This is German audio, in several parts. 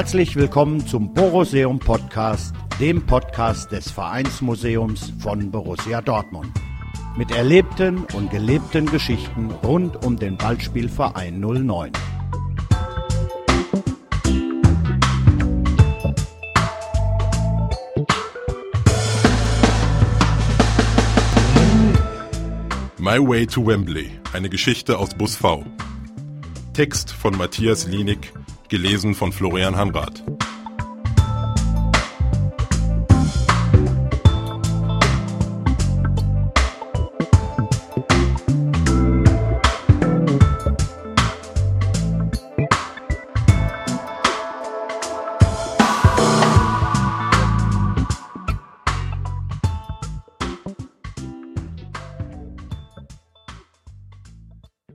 Herzlich willkommen zum Boruseum Podcast, dem Podcast des Vereinsmuseums von Borussia Dortmund. Mit erlebten und gelebten Geschichten rund um den Ballspielverein 09. My Way to Wembley, eine Geschichte aus Bus V. Text von Matthias Lienig, gelesen von Florian Hanrath.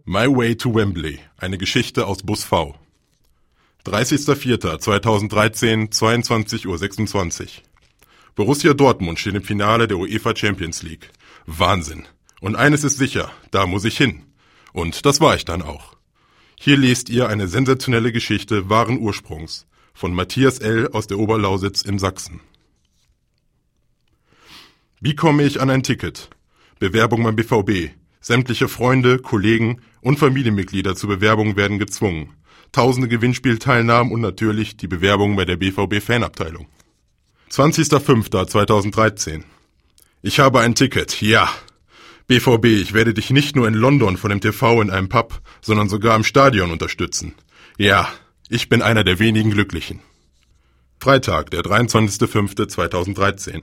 My Way to Wembley, eine Geschichte aus Bus V. 30.04.2013, 22.26 Uhr. Borussia Dortmund steht im Finale der UEFA Champions League. Wahnsinn. Und eines ist sicher, da muss ich hin. Und das war ich dann auch. Hier lest ihr eine sensationelle Geschichte wahren Ursprungs von Matthias L. aus der Oberlausitz in Sachsen. Wie komme ich an ein Ticket? Bewerbung beim BVB. Sämtliche Freunde, Kollegen und Familienmitglieder zur Bewerbung werden gezwungen. Tausende Gewinnspielteilnahmen und natürlich die Bewerbung bei der BVB Fanabteilung. 20.05.2013. Ich habe ein Ticket, ja. BVB, ich werde dich nicht nur in London von dem TV in einem Pub, sondern sogar im Stadion unterstützen. Ja, ich bin einer der wenigen Glücklichen. Freitag, der 23.05.2013.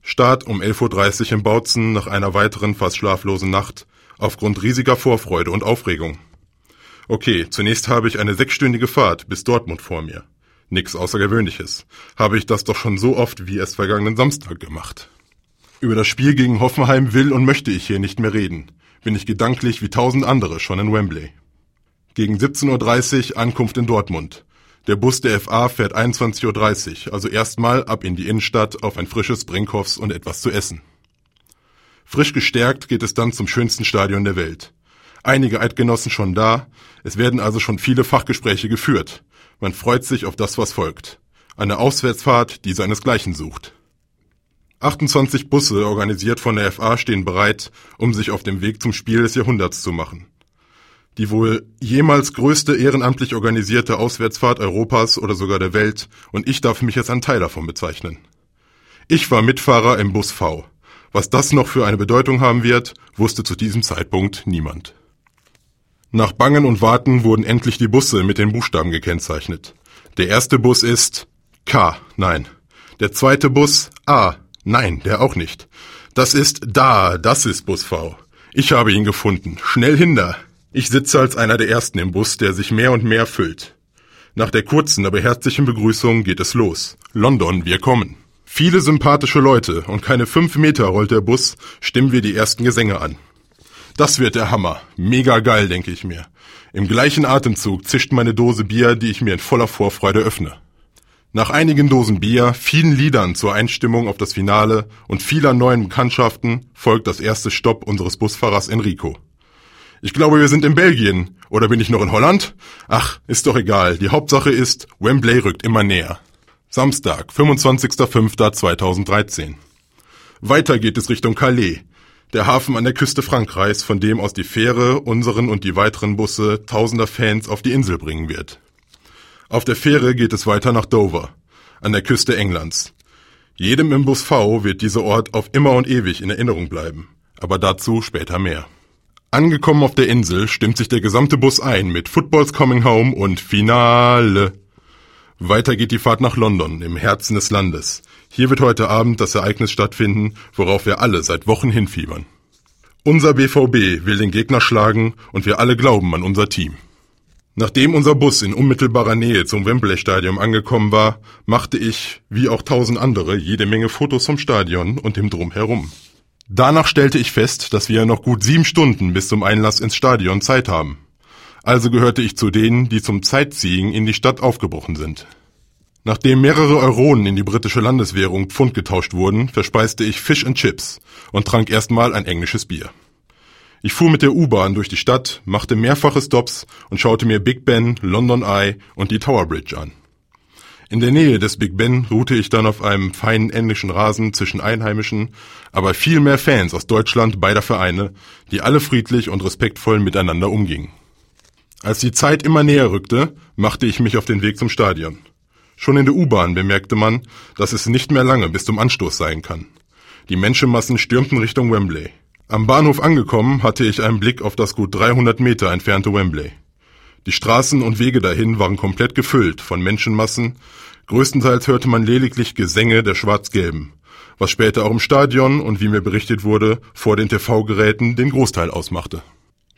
Start um 11.30 Uhr im Bautzen nach einer weiteren fast schlaflosen Nacht aufgrund riesiger Vorfreude und Aufregung. Okay, zunächst habe ich eine sechsstündige Fahrt bis Dortmund vor mir. Nix Außergewöhnliches. Habe ich das doch schon so oft wie erst vergangenen Samstag gemacht. Über das Spiel gegen Hoffenheim will und möchte ich hier nicht mehr reden. Bin ich gedanklich wie tausend andere schon in Wembley. Gegen 17.30 Uhr Ankunft in Dortmund. Der Bus der FA fährt 21.30 Uhr, also erstmal ab in die Innenstadt auf ein frisches Brinkhoffs und etwas zu essen. Frisch gestärkt geht es dann zum schönsten Stadion der Welt. Einige Eidgenossen schon da, es werden also schon viele Fachgespräche geführt. Man freut sich auf das, was folgt. Eine Auswärtsfahrt, die seinesgleichen sucht. 28 Busse, organisiert von der FA, stehen bereit, um sich auf dem Weg zum Spiel des Jahrhunderts zu machen die wohl jemals größte ehrenamtlich organisierte Auswärtsfahrt Europas oder sogar der Welt, und ich darf mich als ein Teil davon bezeichnen. Ich war Mitfahrer im Bus V. Was das noch für eine Bedeutung haben wird, wusste zu diesem Zeitpunkt niemand. Nach Bangen und Warten wurden endlich die Busse mit den Buchstaben gekennzeichnet. Der erste Bus ist K, nein. Der zweite Bus A, nein, der auch nicht. Das ist da, das ist Bus V. Ich habe ihn gefunden. Schnell hinter. Ich sitze als einer der ersten im Bus, der sich mehr und mehr füllt. Nach der kurzen, aber herzlichen Begrüßung geht es los. London, wir kommen. Viele sympathische Leute und keine fünf Meter rollt der Bus, stimmen wir die ersten Gesänge an. Das wird der Hammer. Mega geil, denke ich mir. Im gleichen Atemzug zischt meine Dose Bier, die ich mir in voller Vorfreude öffne. Nach einigen Dosen Bier, vielen Liedern zur Einstimmung auf das Finale und vieler neuen Bekanntschaften folgt das erste Stopp unseres Busfahrers Enrico. Ich glaube, wir sind in Belgien. Oder bin ich noch in Holland? Ach, ist doch egal. Die Hauptsache ist, Wembley rückt immer näher. Samstag, 25.05.2013. Weiter geht es Richtung Calais, der Hafen an der Küste Frankreichs, von dem aus die Fähre unseren und die weiteren Busse tausender Fans auf die Insel bringen wird. Auf der Fähre geht es weiter nach Dover, an der Küste Englands. Jedem im Bus V wird dieser Ort auf immer und ewig in Erinnerung bleiben, aber dazu später mehr. Angekommen auf der Insel stimmt sich der gesamte Bus ein mit Footballs Coming Home und Finale. Weiter geht die Fahrt nach London, im Herzen des Landes. Hier wird heute Abend das Ereignis stattfinden, worauf wir alle seit Wochen hinfiebern. Unser BVB will den Gegner schlagen und wir alle glauben an unser Team. Nachdem unser Bus in unmittelbarer Nähe zum Wembley Stadion angekommen war, machte ich, wie auch tausend andere, jede Menge Fotos vom Stadion und dem Drumherum. Danach stellte ich fest, dass wir noch gut sieben Stunden bis zum Einlass ins Stadion Zeit haben. Also gehörte ich zu denen, die zum Zeitziehen in die Stadt aufgebrochen sind. Nachdem mehrere Euronen in die britische Landeswährung Pfund getauscht wurden, verspeiste ich Fish and Chips und trank erstmal ein englisches Bier. Ich fuhr mit der U-Bahn durch die Stadt, machte mehrfache Stops und schaute mir Big Ben, London Eye und die Tower Bridge an. In der Nähe des Big Ben ruhte ich dann auf einem feinen englischen Rasen zwischen Einheimischen, aber viel mehr Fans aus Deutschland beider Vereine, die alle friedlich und respektvoll miteinander umgingen. Als die Zeit immer näher rückte, machte ich mich auf den Weg zum Stadion. Schon in der U-Bahn bemerkte man, dass es nicht mehr lange bis zum Anstoß sein kann. Die Menschenmassen stürmten Richtung Wembley. Am Bahnhof angekommen hatte ich einen Blick auf das gut 300 Meter entfernte Wembley. Die Straßen und Wege dahin waren komplett gefüllt von Menschenmassen, größtenteils hörte man lediglich Gesänge der Schwarz-Gelben, was später auch im Stadion und wie mir berichtet wurde, vor den TV-Geräten den Großteil ausmachte.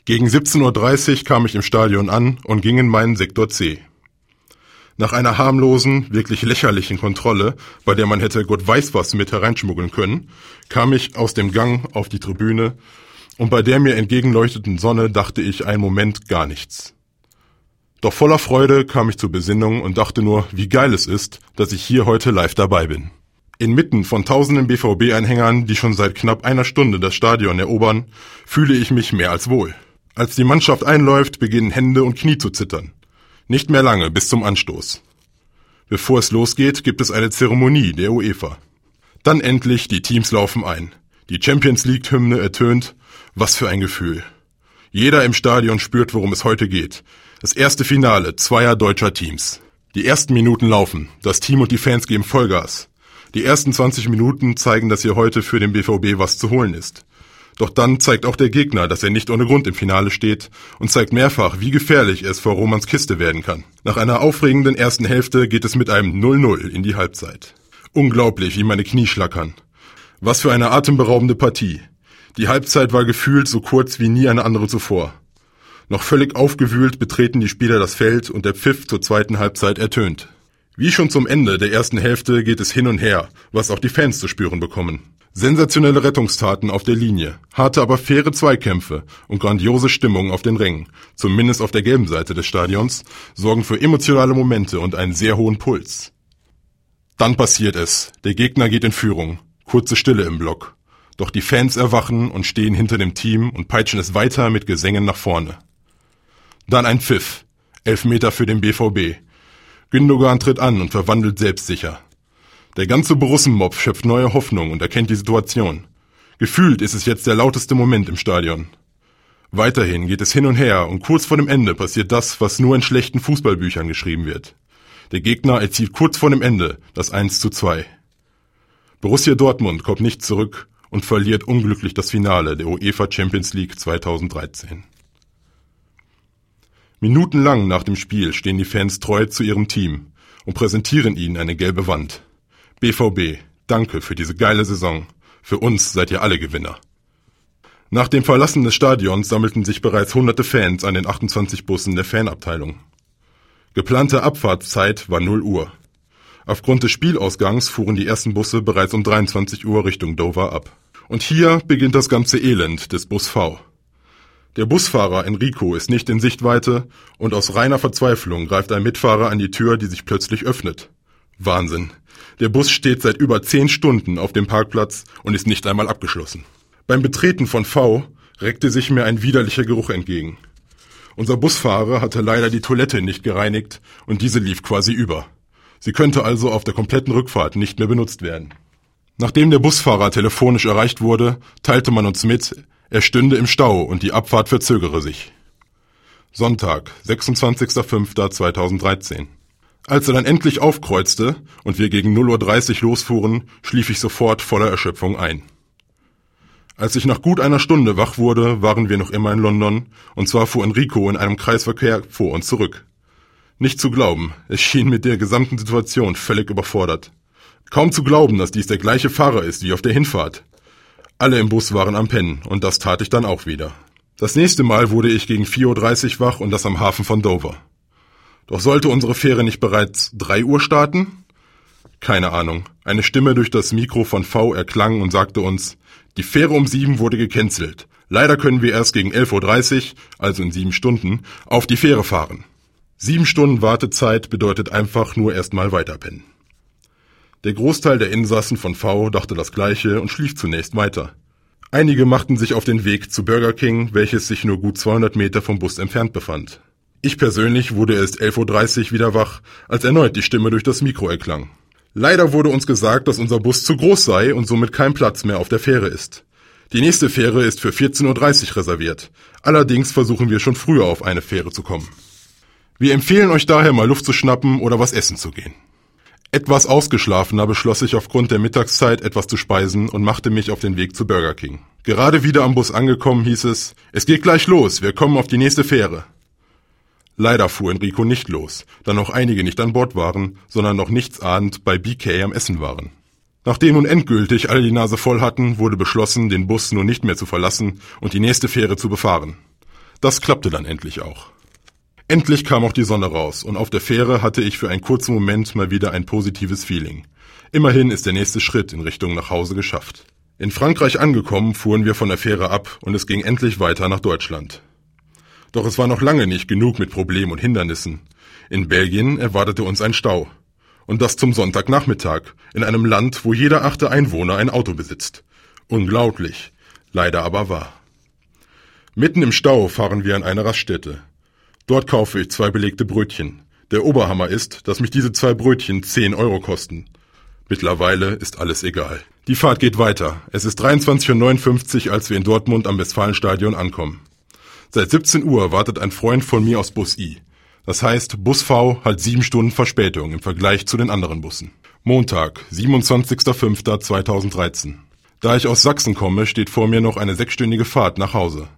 Gegen 17.30 Uhr kam ich im Stadion an und ging in meinen Sektor C. Nach einer harmlosen, wirklich lächerlichen Kontrolle, bei der man hätte Gott weiß was mit hereinschmuggeln können, kam ich aus dem Gang auf die Tribüne und bei der mir entgegenleuchteten Sonne dachte ich einen Moment gar nichts. Doch voller Freude kam ich zur Besinnung und dachte nur, wie geil es ist, dass ich hier heute live dabei bin. Inmitten von tausenden BVB-Anhängern, die schon seit knapp einer Stunde das Stadion erobern, fühle ich mich mehr als wohl. Als die Mannschaft einläuft, beginnen Hände und Knie zu zittern. Nicht mehr lange bis zum Anstoß. Bevor es losgeht, gibt es eine Zeremonie der UEFA. Dann endlich, die Teams laufen ein. Die Champions League Hymne ertönt. Was für ein Gefühl. Jeder im Stadion spürt, worum es heute geht. Das erste Finale zweier deutscher Teams. Die ersten Minuten laufen. Das Team und die Fans geben Vollgas. Die ersten 20 Minuten zeigen, dass hier heute für den BVB was zu holen ist. Doch dann zeigt auch der Gegner, dass er nicht ohne Grund im Finale steht und zeigt mehrfach, wie gefährlich es vor Romans Kiste werden kann. Nach einer aufregenden ersten Hälfte geht es mit einem 0-0 in die Halbzeit. Unglaublich, wie meine Knie schlackern. Was für eine atemberaubende Partie. Die Halbzeit war gefühlt so kurz wie nie eine andere zuvor. Noch völlig aufgewühlt betreten die Spieler das Feld und der Pfiff zur zweiten Halbzeit ertönt. Wie schon zum Ende der ersten Hälfte geht es hin und her, was auch die Fans zu spüren bekommen. Sensationelle Rettungstaten auf der Linie, harte aber faire Zweikämpfe und grandiose Stimmung auf den Rängen, zumindest auf der gelben Seite des Stadions, sorgen für emotionale Momente und einen sehr hohen Puls. Dann passiert es. Der Gegner geht in Führung. Kurze Stille im Block. Doch die Fans erwachen und stehen hinter dem Team und peitschen es weiter mit Gesängen nach vorne. Dann ein Pfiff. Elf Meter für den BVB. Gündogan tritt an und verwandelt selbstsicher. Der ganze Borussenmob schöpft neue Hoffnung und erkennt die Situation. Gefühlt ist es jetzt der lauteste Moment im Stadion. Weiterhin geht es hin und her und kurz vor dem Ende passiert das, was nur in schlechten Fußballbüchern geschrieben wird. Der Gegner erzielt kurz vor dem Ende das 1 zu 2. Borussia Dortmund kommt nicht zurück und verliert unglücklich das Finale der UEFA Champions League 2013. Minutenlang nach dem Spiel stehen die Fans treu zu ihrem Team und präsentieren ihnen eine gelbe Wand. BVB, danke für diese geile Saison. Für uns seid ihr alle Gewinner. Nach dem Verlassen des Stadions sammelten sich bereits hunderte Fans an den 28 Bussen der Fanabteilung. Geplante Abfahrtszeit war 0 Uhr. Aufgrund des Spielausgangs fuhren die ersten Busse bereits um 23 Uhr Richtung Dover ab. Und hier beginnt das ganze Elend des Bus V. Der Busfahrer Enrico ist nicht in Sichtweite und aus reiner Verzweiflung greift ein Mitfahrer an die Tür, die sich plötzlich öffnet. Wahnsinn. Der Bus steht seit über zehn Stunden auf dem Parkplatz und ist nicht einmal abgeschlossen. Beim Betreten von V reckte sich mir ein widerlicher Geruch entgegen. Unser Busfahrer hatte leider die Toilette nicht gereinigt und diese lief quasi über. Sie könnte also auf der kompletten Rückfahrt nicht mehr benutzt werden. Nachdem der Busfahrer telefonisch erreicht wurde, teilte man uns mit, er stünde im Stau und die Abfahrt verzögere sich. Sonntag, 26.05.2013. Als er dann endlich aufkreuzte und wir gegen 0.30 Uhr losfuhren, schlief ich sofort voller Erschöpfung ein. Als ich nach gut einer Stunde wach wurde, waren wir noch immer in London, und zwar fuhr Enrico in einem Kreisverkehr vor uns zurück. Nicht zu glauben, es schien mit der gesamten Situation völlig überfordert. Kaum zu glauben, dass dies der gleiche Fahrer ist wie auf der Hinfahrt. Alle im Bus waren am Pennen, und das tat ich dann auch wieder. Das nächste Mal wurde ich gegen 4.30 Uhr wach und das am Hafen von Dover. Doch sollte unsere Fähre nicht bereits drei Uhr starten? Keine Ahnung. Eine Stimme durch das Mikro von V erklang und sagte uns, die Fähre um sieben wurde gecancelt. Leider können wir erst gegen 11.30 Uhr, also in sieben Stunden, auf die Fähre fahren. Sieben Stunden Wartezeit bedeutet einfach nur erstmal weiterpennen. Der Großteil der Insassen von V dachte das gleiche und schlief zunächst weiter. Einige machten sich auf den Weg zu Burger King, welches sich nur gut 200 Meter vom Bus entfernt befand. Ich persönlich wurde erst 11.30 Uhr wieder wach, als erneut die Stimme durch das Mikro erklang. Leider wurde uns gesagt, dass unser Bus zu groß sei und somit kein Platz mehr auf der Fähre ist. Die nächste Fähre ist für 14.30 Uhr reserviert. Allerdings versuchen wir schon früher auf eine Fähre zu kommen. Wir empfehlen euch daher mal Luft zu schnappen oder was essen zu gehen. Etwas ausgeschlafener beschloss ich aufgrund der Mittagszeit etwas zu speisen und machte mich auf den Weg zu Burger King. Gerade wieder am Bus angekommen hieß es, es geht gleich los, wir kommen auf die nächste Fähre. Leider fuhr Enrico nicht los, da noch einige nicht an Bord waren, sondern noch nichtsahnd bei BK am Essen waren. Nachdem nun endgültig alle die Nase voll hatten, wurde beschlossen, den Bus nun nicht mehr zu verlassen und die nächste Fähre zu befahren. Das klappte dann endlich auch. Endlich kam auch die Sonne raus und auf der Fähre hatte ich für einen kurzen Moment mal wieder ein positives Feeling. Immerhin ist der nächste Schritt in Richtung nach Hause geschafft. In Frankreich angekommen fuhren wir von der Fähre ab und es ging endlich weiter nach Deutschland. Doch es war noch lange nicht genug mit Problemen und Hindernissen. In Belgien erwartete uns ein Stau. Und das zum Sonntagnachmittag, in einem Land, wo jeder achte Einwohner ein Auto besitzt. Unglaublich, leider aber wahr. Mitten im Stau fahren wir an eine Raststätte. Dort kaufe ich zwei belegte Brötchen. Der Oberhammer ist, dass mich diese zwei Brötchen 10 Euro kosten. Mittlerweile ist alles egal. Die Fahrt geht weiter. Es ist 23.59 Uhr, als wir in Dortmund am Westfalenstadion ankommen. Seit 17 Uhr wartet ein Freund von mir aus Bus I. Das heißt, Bus V hat sieben Stunden Verspätung im Vergleich zu den anderen Bussen. Montag, 27.05.2013. Da ich aus Sachsen komme, steht vor mir noch eine sechsstündige Fahrt nach Hause.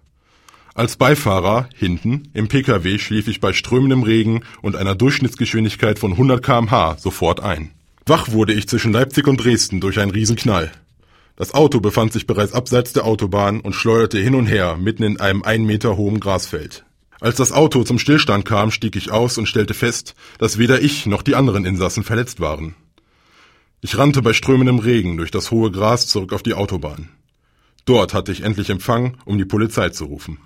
Als Beifahrer, hinten, im Pkw schlief ich bei strömendem Regen und einer Durchschnittsgeschwindigkeit von 100 kmh sofort ein. Wach wurde ich zwischen Leipzig und Dresden durch einen Riesenknall. Das Auto befand sich bereits abseits der Autobahn und schleuderte hin und her mitten in einem ein Meter hohen Grasfeld. Als das Auto zum Stillstand kam, stieg ich aus und stellte fest, dass weder ich noch die anderen Insassen verletzt waren. Ich rannte bei strömendem Regen durch das hohe Gras zurück auf die Autobahn. Dort hatte ich endlich Empfang, um die Polizei zu rufen.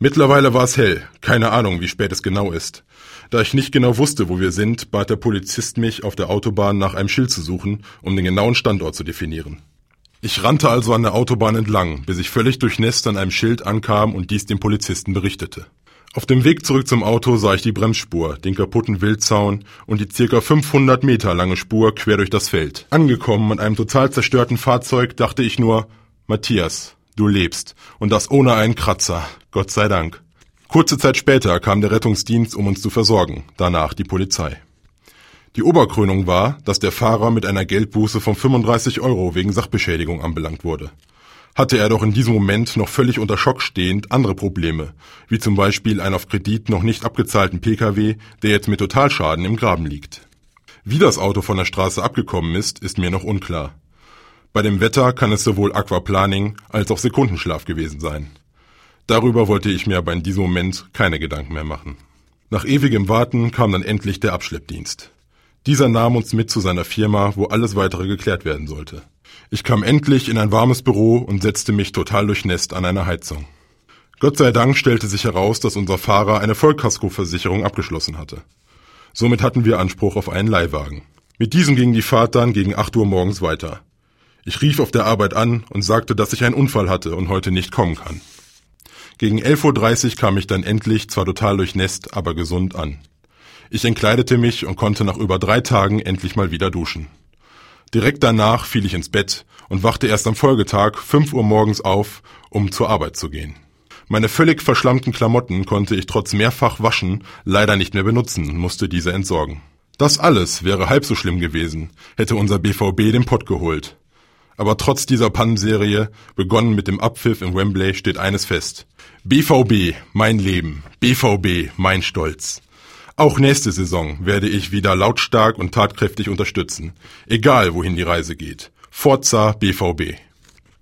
Mittlerweile war es hell, keine Ahnung, wie spät es genau ist. Da ich nicht genau wusste, wo wir sind, bat der Polizist mich, auf der Autobahn nach einem Schild zu suchen, um den genauen Standort zu definieren. Ich rannte also an der Autobahn entlang, bis ich völlig durchnässt an einem Schild ankam und dies dem Polizisten berichtete. Auf dem Weg zurück zum Auto sah ich die Bremsspur, den kaputten Wildzaun und die circa 500 Meter lange Spur quer durch das Feld. Angekommen an einem total zerstörten Fahrzeug dachte ich nur, Matthias, du lebst. Und das ohne einen Kratzer. Gott sei Dank. Kurze Zeit später kam der Rettungsdienst, um uns zu versorgen, danach die Polizei. Die Oberkrönung war, dass der Fahrer mit einer Geldbuße von 35 Euro wegen Sachbeschädigung anbelangt wurde hatte er doch in diesem Moment noch völlig unter Schock stehend andere Probleme, wie zum Beispiel einen auf Kredit noch nicht abgezahlten Pkw, der jetzt mit Totalschaden im Graben liegt. Wie das Auto von der Straße abgekommen ist, ist mir noch unklar. Bei dem Wetter kann es sowohl Aquaplaning als auch Sekundenschlaf gewesen sein. Darüber wollte ich mir aber in diesem Moment keine Gedanken mehr machen. Nach ewigem Warten kam dann endlich der Abschleppdienst. Dieser nahm uns mit zu seiner Firma, wo alles weitere geklärt werden sollte. Ich kam endlich in ein warmes Büro und setzte mich total durchnässt an eine Heizung. Gott sei Dank stellte sich heraus, dass unser Fahrer eine Vollkaskoversicherung abgeschlossen hatte. Somit hatten wir Anspruch auf einen Leihwagen. Mit diesem ging die Fahrt dann gegen 8 Uhr morgens weiter. Ich rief auf der Arbeit an und sagte, dass ich einen Unfall hatte und heute nicht kommen kann. Gegen 11.30 Uhr kam ich dann endlich, zwar total durchnässt, aber gesund an. Ich entkleidete mich und konnte nach über drei Tagen endlich mal wieder duschen. Direkt danach fiel ich ins Bett und wachte erst am Folgetag 5 Uhr morgens auf, um zur Arbeit zu gehen. Meine völlig verschlammten Klamotten konnte ich trotz mehrfach Waschen leider nicht mehr benutzen und musste diese entsorgen. Das alles wäre halb so schlimm gewesen, hätte unser BVB den Pott geholt. Aber trotz dieser Pannenserie, begonnen mit dem Abpfiff in Wembley, steht eines fest. BVB, mein Leben. BVB, mein Stolz. Auch nächste Saison werde ich wieder lautstark und tatkräftig unterstützen, egal wohin die Reise geht. Forza BVB.